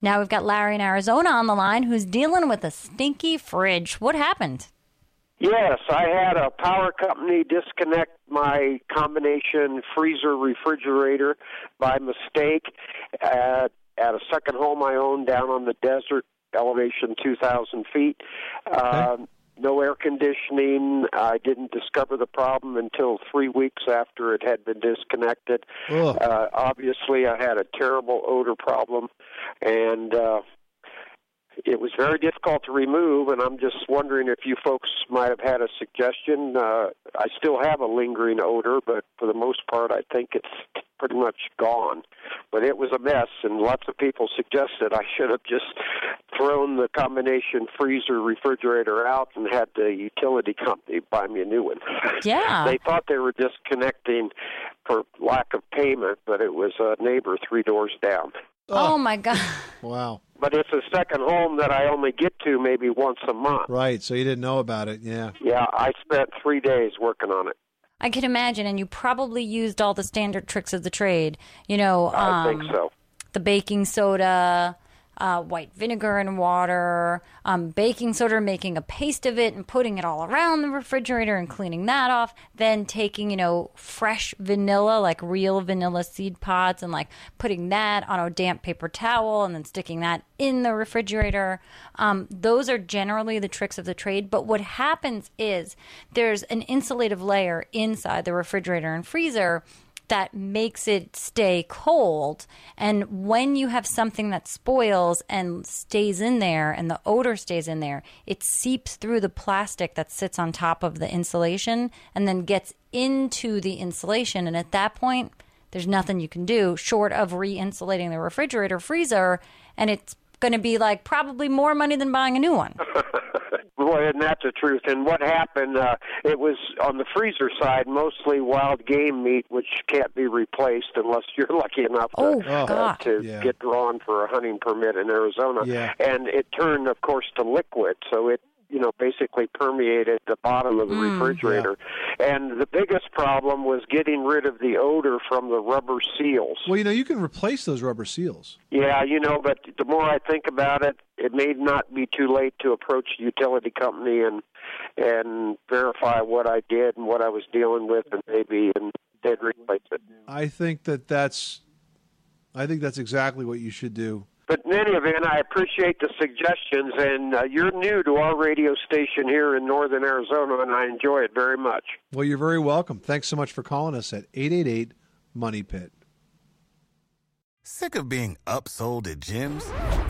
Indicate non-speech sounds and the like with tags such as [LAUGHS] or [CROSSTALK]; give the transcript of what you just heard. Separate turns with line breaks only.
Now we've got Larry in Arizona on the line who's dealing with a stinky fridge. What happened?
Yes, I had a power company disconnect my combination freezer refrigerator by mistake at, at a second home I own down on the desert, elevation 2,000 feet. Okay. Um, no air conditioning. I didn't discover the problem until three weeks after it had been disconnected. Uh, obviously, I had a terrible odor problem, and uh, it was very difficult to remove, and I'm just wondering if you folks might have had a suggestion. Uh, I still have a lingering odor, but for the most part, I think it's pretty much gone. But it was a mess, and lots of people suggested I should have just thrown the combination freezer refrigerator out and had the utility company buy me a new one. [LAUGHS]
Yeah.
they thought they were disconnecting for lack of payment, but it was a neighbor three doors down.
Oh, oh my God.
Wow.
But it's a second home that I only get to maybe once a month.
Right, so you didn't know about it, yeah.
Yeah, I spent three days working on it.
I can imagine, and you probably used all the standard tricks of the trade. You know, um,
I think um, so.
The baking soda, uh, white vinegar and water, um, baking soda, making a paste of it and putting it all around the refrigerator and cleaning that off. Then taking, you know, fresh vanilla, like real vanilla seed pods, and like putting that on a damp paper towel and then sticking that in the refrigerator. Um, those are generally the tricks of the trade. But what happens is there's an insulative layer inside the refrigerator and freezer that makes it stay cold. And when you have something that spoils and stays in there and the odor stays in there, it seeps through the plastic that sits on top of the insulation and then gets into the insulation. And at that point, there's nothing you can do short of re insulating the refrigerator freezer. And it's going to be like probably more money than buying a new one. [LAUGHS]
Boy, and that's the truth. And what happened? Uh, it was on the freezer side, mostly wild game meat, which can't be replaced unless [LAUGHS] you're lucky enough to,
oh, uh,
to
yeah.
get drawn for a hunting permit in Arizona.
Yeah.
And it turned, of course, to liquid, so it you know basically permeated the bottom of the mm, refrigerator. yeah. and the biggest problem was getting rid of the odor from the rubber seals.
Well you know you can replace those rubber seals.
Yeah you know but the more i think about it it may not be too late to approach the utility company and and verify what i did and what i was dealing with and maybe and they'd replace it.
I think that that's i think that's exactly what you should do
but in any event, I appreciate the suggestions, and uh, you're new to our radio station here in northern Arizona, and I enjoy it very much.
Well, you're very welcome. Thanks so much for calling us at 888 Money Pit.
Sick of being upsold at gyms?